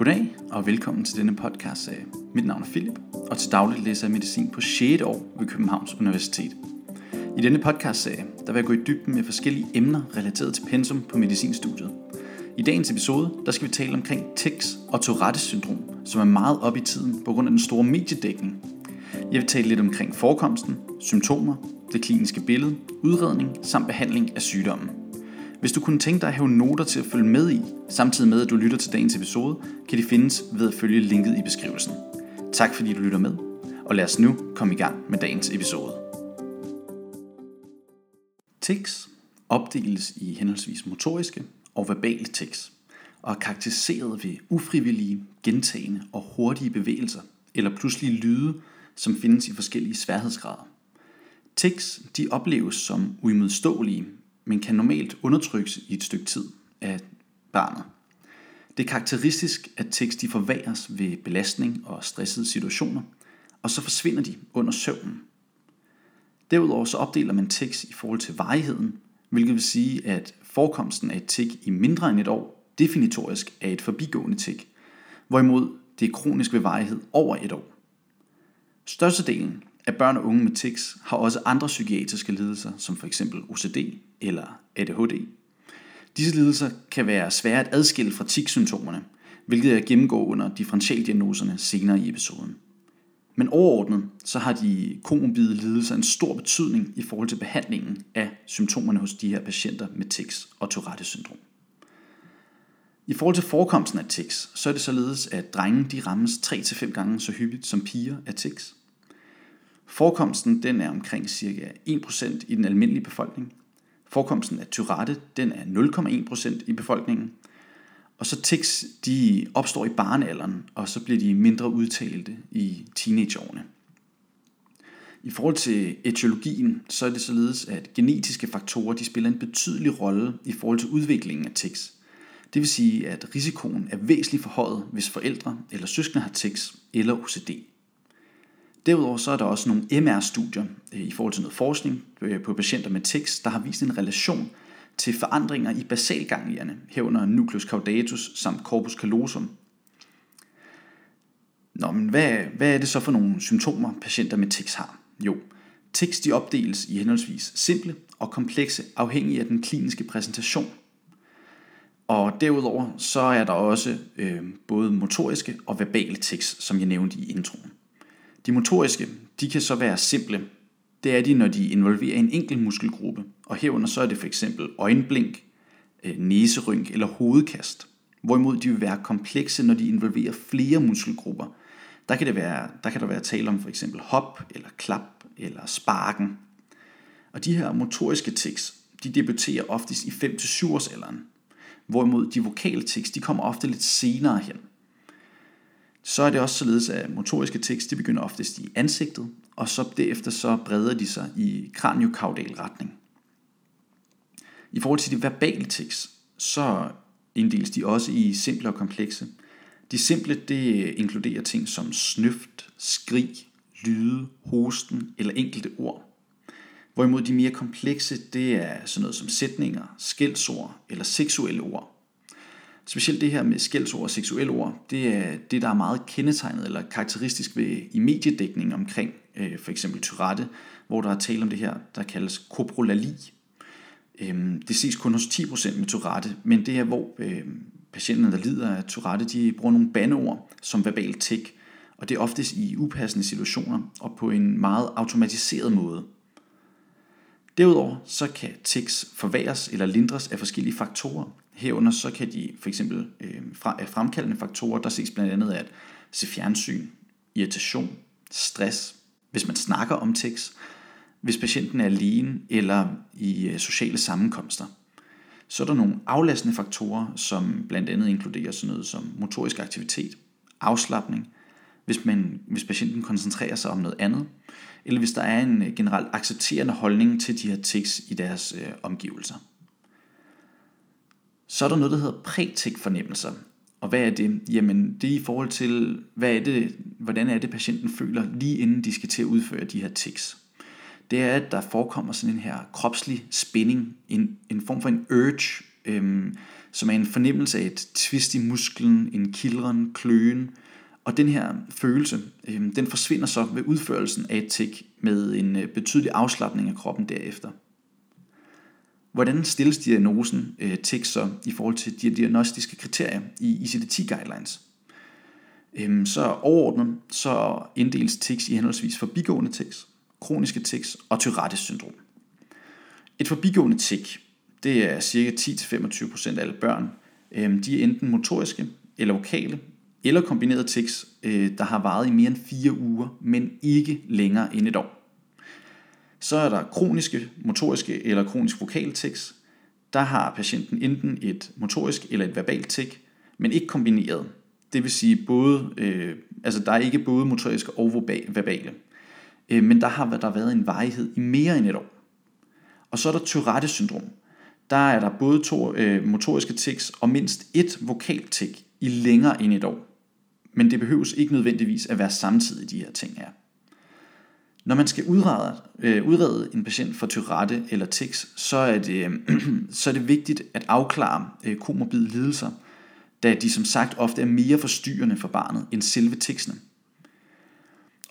Goddag og velkommen til denne podcast-serie. Mit navn er Philip, og til dagligt læser jeg medicin på 6. år ved Københavns Universitet. I denne podcast-serie der vil jeg gå i dybden med forskellige emner relateret til pensum på medicinstudiet. I dagens episode der skal vi tale omkring tics og Tourettes syndrom, som er meget op i tiden på grund af den store mediedækning. Jeg vil tale lidt omkring forekomsten, symptomer, det kliniske billede, udredning samt behandling af sygdommen. Hvis du kunne tænke dig at have noter til at følge med i, samtidig med at du lytter til dagens episode, kan de findes ved at følge linket i beskrivelsen. Tak fordi du lytter med, og lad os nu komme i gang med dagens episode. Tics opdeles i henholdsvis motoriske og verbale tics, og er karakteriseret ved ufrivillige, gentagende og hurtige bevægelser, eller pludselige lyde, som findes i forskellige sværhedsgrader. Tics de opleves som uimodståelige, men kan normalt undertrykkes i et stykke tid af barnet. Det er karakteristisk, at tics de forværres ved belastning og stressede situationer, og så forsvinder de under søvnen. Derudover så opdeler man tics i forhold til varigheden, hvilket vil sige, at forekomsten af et tik i mindre end et år definitorisk er et forbigående tik, hvorimod det er kronisk ved varighed over et år. Størstedelen af børn og unge med tics har også andre psykiatriske lidelser, som f.eks. OCD eller ADHD. Disse lidelser kan være svære at adskille fra tiksymptomerne, hvilket jeg gennemgår under differentialdiagnoserne senere i episoden. Men overordnet så har de komorbide lidelser en stor betydning i forhold til behandlingen af symptomerne hos de her patienter med tics og Tourette syndrom. I forhold til forekomsten af tics, så er det således, at drenge de rammes 3-5 gange så hyppigt som piger af tics. Forekomsten den er omkring cirka 1% i den almindelige befolkning. Forekomsten af Tyrette den er 0,1% i befolkningen. Og så tics de opstår i barnealderen, og så bliver de mindre udtalte i teenageårene. I forhold til etiologien, så er det således, at genetiske faktorer de spiller en betydelig rolle i forhold til udviklingen af tics. Det vil sige, at risikoen er væsentligt forhøjet, hvis forældre eller søskende har tics eller OCD. Derudover så er der også nogle MR-studier øh, i forhold til noget forskning øh, på patienter med tics, der har vist en relation til forandringer i basalganglierne, herunder nucleus caudatus samt corpus callosum. Nå, men hvad, hvad er det så for nogle symptomer, patienter med tics har? Jo, tics de opdeles i henholdsvis simple og komplekse, afhængig af den kliniske præsentation. Og derudover så er der også øh, både motoriske og verbale tics, som jeg nævnte i introen. De motoriske, de kan så være simple. Det er de, når de involverer en enkelt muskelgruppe, og herunder så er det for eksempel øjenblink, øh, næserynk eller hovedkast. Hvorimod de vil være komplekse, når de involverer flere muskelgrupper. Der kan, det være, der kan der være tale om for eksempel hop, eller klap, eller sparken. Og de her motoriske tics, de debuterer oftest i 5-7 års alderen. Hvorimod de vokale tics, de kommer ofte lidt senere hen. Så er det også således, at motoriske tics, de begynder oftest i ansigtet, og så derefter så breder de sig i kraniokaudal retning. I forhold til de verbale tics, så inddeles de også i simple og komplekse. De simple, det inkluderer ting som snøft, skrig, lyde, hosten eller enkelte ord. Hvorimod de mere komplekse, det er sådan noget som sætninger, skældsord eller seksuelle ord. Specielt det her med skældsord og seksuelle ord, det er det, der er meget kendetegnet eller karakteristisk ved i mediedækning omkring øh, for eksempel Tourette, hvor der er tale om det her, der kaldes koprolali. Øhm, det ses kun hos 10% med Tourette, men det er hvor øh, patienterne, der lider af Tourette, de bruger nogle bandeord som verbal tæk, og det er oftest i upassende situationer og på en meget automatiseret måde. Derudover så kan tics forværres eller lindres af forskellige faktorer. Herunder så kan de for eksempel øh, fremkaldende faktorer, der ses blandt andet at se fjernsyn, irritation, stress, hvis man snakker om tics, hvis patienten er alene eller i øh, sociale sammenkomster. Så er der nogle aflastende faktorer, som blandt andet inkluderer sådan noget som motorisk aktivitet, afslappning, hvis, man, hvis patienten koncentrerer sig om noget andet, eller hvis der er en øh, generelt accepterende holdning til de her tics i deres øh, omgivelser. Så er der noget, der hedder prætik fornemmelser. Og hvad er det? Jamen, det er i forhold til, hvad er det, hvordan er det, patienten føler, lige inden de skal til at udføre de her tics. Det er, at der forekommer sådan en her kropslig spænding, en, en form for en urge øhm, som er en fornemmelse af et twist i musklen, en kildren, kløen, og den her følelse, øhm, den forsvinder så ved udførelsen af et tik med en øh, betydelig afslappning af kroppen derefter. Hvordan stilles diagnosen øh, TIC så i forhold til de diagnostiske kriterier i ICD-10 guidelines? Øhm, så overordnet så inddeles tics i henholdsvis forbigående tics, kroniske tics og Tourettes syndrom. Et forbigående tic, det er ca. 10-25% af alle børn. Øhm, de er enten motoriske eller vokale, eller kombinerede tics, øh, der har varet i mere end 4 uger, men ikke længere end et år. Så er der kroniske motoriske eller kronisk vokale tics. Der har patienten enten et motorisk eller et verbalt tic, men ikke kombineret. Det vil sige både, øh, altså der er ikke både motoriske og verbale. Øh, men der har der været en varighed i mere end et år. Og så er der Tourettes syndrom. Der er der både to øh, motoriske tics og mindst et vokalt tic i længere end et år. Men det behøves ikke nødvendigvis at være samtidig de her ting her. Når man skal udrede, øh, udrede en patient for Tourette eller tics, så er det, øh, så er det vigtigt at afklare øh, komorbide lidelser, da de som sagt ofte er mere forstyrrende for barnet end selve ticsene.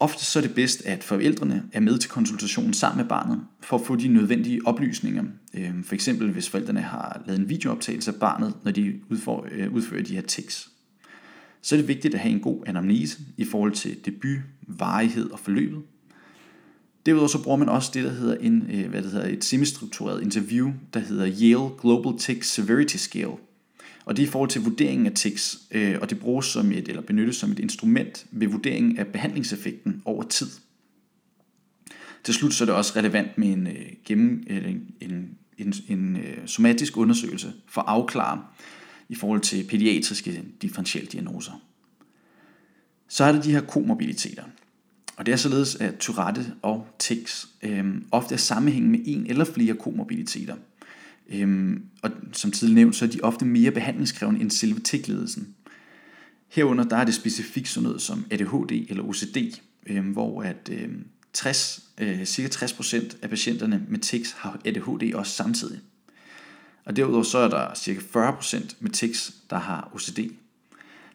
Ofte så er det bedst, at forældrene er med til konsultationen sammen med barnet, for at få de nødvendige oplysninger. Øh, for eksempel hvis forældrene har lavet en videooptagelse af barnet, når de udfører, øh, udfører de her tics. Så er det vigtigt at have en god anamnese i forhold til debut, varighed og forløbet, Derudover så bruger man også det, der hedder en, øh, hvad det hedder, et semistruktureret interview, der hedder Yale Global Tick Severity Scale. Og det er i forhold til vurderingen af tics, øh, og det bruges som et, eller benyttes som et instrument ved vurderingen af behandlingseffekten over tid. Til slut så er det også relevant med en, øh, gennem, en, en, en, en somatisk undersøgelse for at afklare i forhold til pædiatriske differentialdiagnoser. Så er der de her komorbiditeter. Og det er således, at Tourette og tics øh, ofte er sammenhængende med en eller flere komorbiditeter. Øh, og som tidligere nævnt, så er de ofte mere behandlingskrævende end selve tikledelsen. Herunder der er det specifikt sådan noget som ADHD eller OCD, øh, hvor at øh, 60, øh, cirka 60% af patienterne med tics har ADHD også samtidig. Og derudover så er der cirka 40% med tics, der har OCD.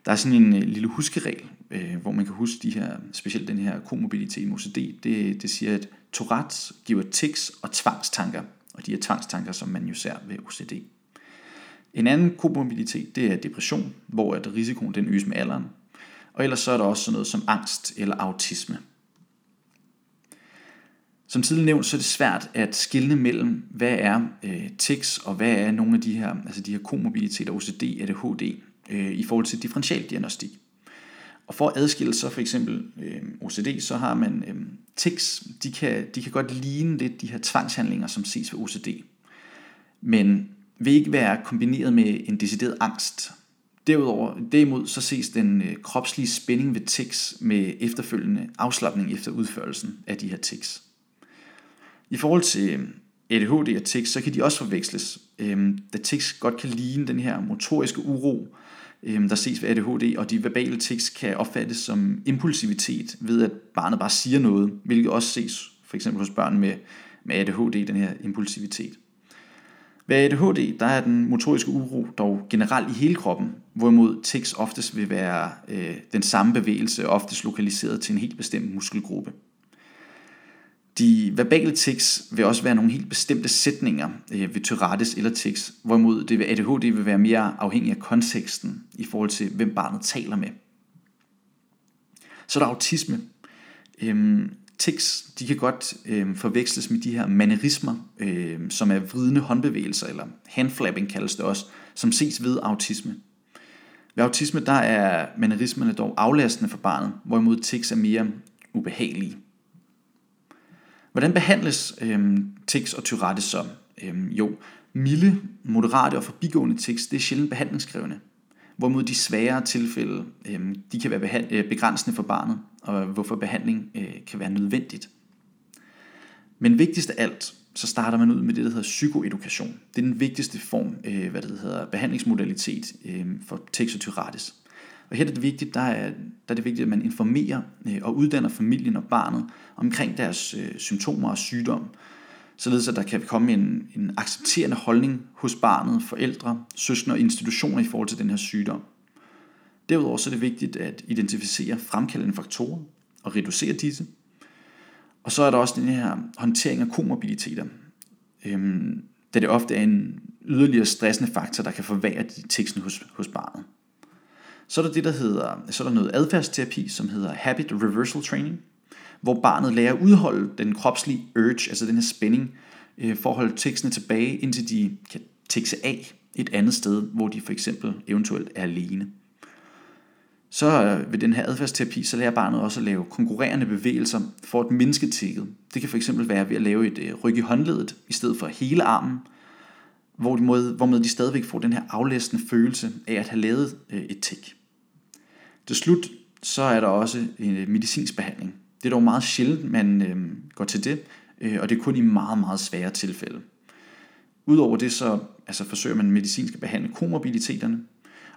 Der er sådan en øh, lille huskeregel, øh, hvor man kan huske de her, specielt den her komobilitet med OCD, det, det siger, at Tourette's giver tics og tvangstanker, og de er tvangstanker, som man jo ser ved OCD. En anden komobilitet, det er depression, hvor at risikoen den øges med alderen. Og ellers så er der også sådan noget som angst eller autisme. Som tidligere nævnt, så er det svært at skille mellem, hvad er øh, tics og hvad er nogle af de her, altså de her komobiliteter, OCD, ADHD, øh, i forhold til differentialdiagnostik. Og for at adskille så for eksempel øh, OCD, så har man øh, tics, de kan, de kan godt ligne lidt de her tvangshandlinger, som ses ved OCD. Men vil ikke være kombineret med en decideret angst. Derudover, derimod så ses den øh, kropslige spænding ved tics med efterfølgende afslappning efter udførelsen af de her tics. I forhold til øh, ADHD og tics, så kan de også forveksles, øh, da tics godt kan ligne den her motoriske uro, øh, der ses ved ADHD, og de verbale tics kan opfattes som impulsivitet ved, at barnet bare siger noget, hvilket også ses for eksempel hos børn med, med ADHD, den her impulsivitet. Ved ADHD, der er den motoriske uro dog generelt i hele kroppen, hvorimod tics oftest vil være øh, den samme bevægelse, oftest lokaliseret til en helt bestemt muskelgruppe. De verbale tics vil også være nogle helt bestemte sætninger øh, ved Tourettes eller tics, hvorimod det ved ADHD vil være mere afhængig af konteksten i forhold til, hvem barnet taler med. Så er der autisme. Øhm, tics, de kan godt øhm, forveksles med de her manerismer, øhm, som er vridende håndbevægelser, eller handflapping kaldes det også, som ses ved autisme. Ved autisme, der er manerismerne dog aflastende for barnet, hvorimod tics er mere ubehagelige. Hvordan behandles øhm, tics og Tourette så? Øhm, jo, milde, moderate og forbigående tics, det er sjældent behandlingskrævende. Hvorimod de svære tilfælde, øhm, de kan være behand- øh, begrænsende for barnet, og hvorfor behandling øh, kan være nødvendigt. Men vigtigst af alt, så starter man ud med det, der hedder psykoedukation. Det er den vigtigste form, øh, hvad det hedder, behandlingsmodalitet øh, for tics og Tourettes. Og her er det vigtigt, der er, der er det vigtigt, at man informerer øh, og uddanner familien og barnet omkring deres øh, symptomer og sygdom, således at der kan komme en, en accepterende holdning hos barnet, forældre, søskende og institutioner i forhold til den her sygdom. Derudover så er det vigtigt at identificere fremkaldende faktorer og reducere disse. Og så er der også den her håndtering af komorbiditeter, øhm, da det ofte er en yderligere stressende faktor, der kan forværre teksten hos, hos barnet. Så er der det, der hedder, så er der noget adfærdsterapi, som hedder Habit Reversal Training, hvor barnet lærer at udholde den kropslige urge, altså den her spænding, øh, for at holde tekstene tilbage, indtil de kan tekse af et andet sted, hvor de for eksempel eventuelt er alene. Så øh, ved den her adfærdsterapi, så lærer barnet også at lave konkurrerende bevægelser for at mindske tækket. Det kan for eksempel være ved at lave et øh, ryg i håndledet i stedet for hele armen, hvor de hvormed de stadigvæk får den her aflæsende følelse af at have lavet et tæk. Til slut så er der også en medicinsk behandling. Det er dog meget sjældent, man øh, går til det, øh, og det er kun i meget, meget svære tilfælde. Udover det så altså forsøger man medicinsk at behandle komorbiditeterne,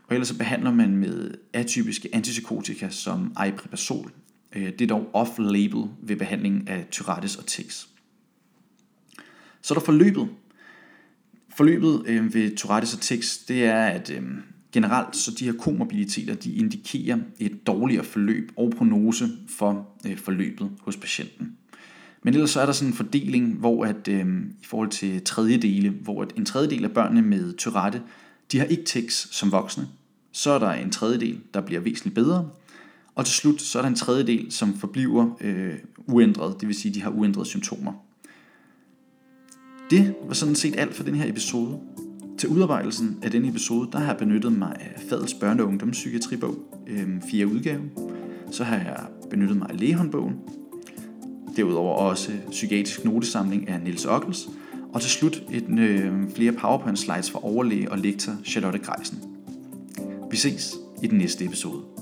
og ellers så behandler man med atypiske antipsykotika som aripiprazol. Øh, det er dog off-label ved behandling af Tourettes og tics. Så er der forløbet. Forløbet øh, ved Tourettes og tics, det er, at øh, generelt så de her komorbiditeter, de indikerer et dårligere forløb og prognose for øh, forløbet hos patienten. Men ellers så er der sådan en fordeling, hvor at øh, i forhold til tredjedele, hvor at en tredjedel af børnene med Tourette, de har ikke tics som voksne. Så er der en tredjedel, der bliver væsentligt bedre. Og til slut, så er der en tredjedel, som forbliver øh, uændret, det vil sige, de har uændrede symptomer. Det var sådan set alt for den her episode. Til udarbejdelsen af denne episode, der har jeg benyttet mig af Fadels børne- og ungdomspsykiatribog, øh, fire udgave. Så har jeg benyttet mig af lægehåndbogen. Derudover også psykiatrisk notesamling af Niels Ockels. Og til slut et øh, flere PowerPoint slides fra overlæge og lektor Charlotte Greisen. Vi ses i den næste episode.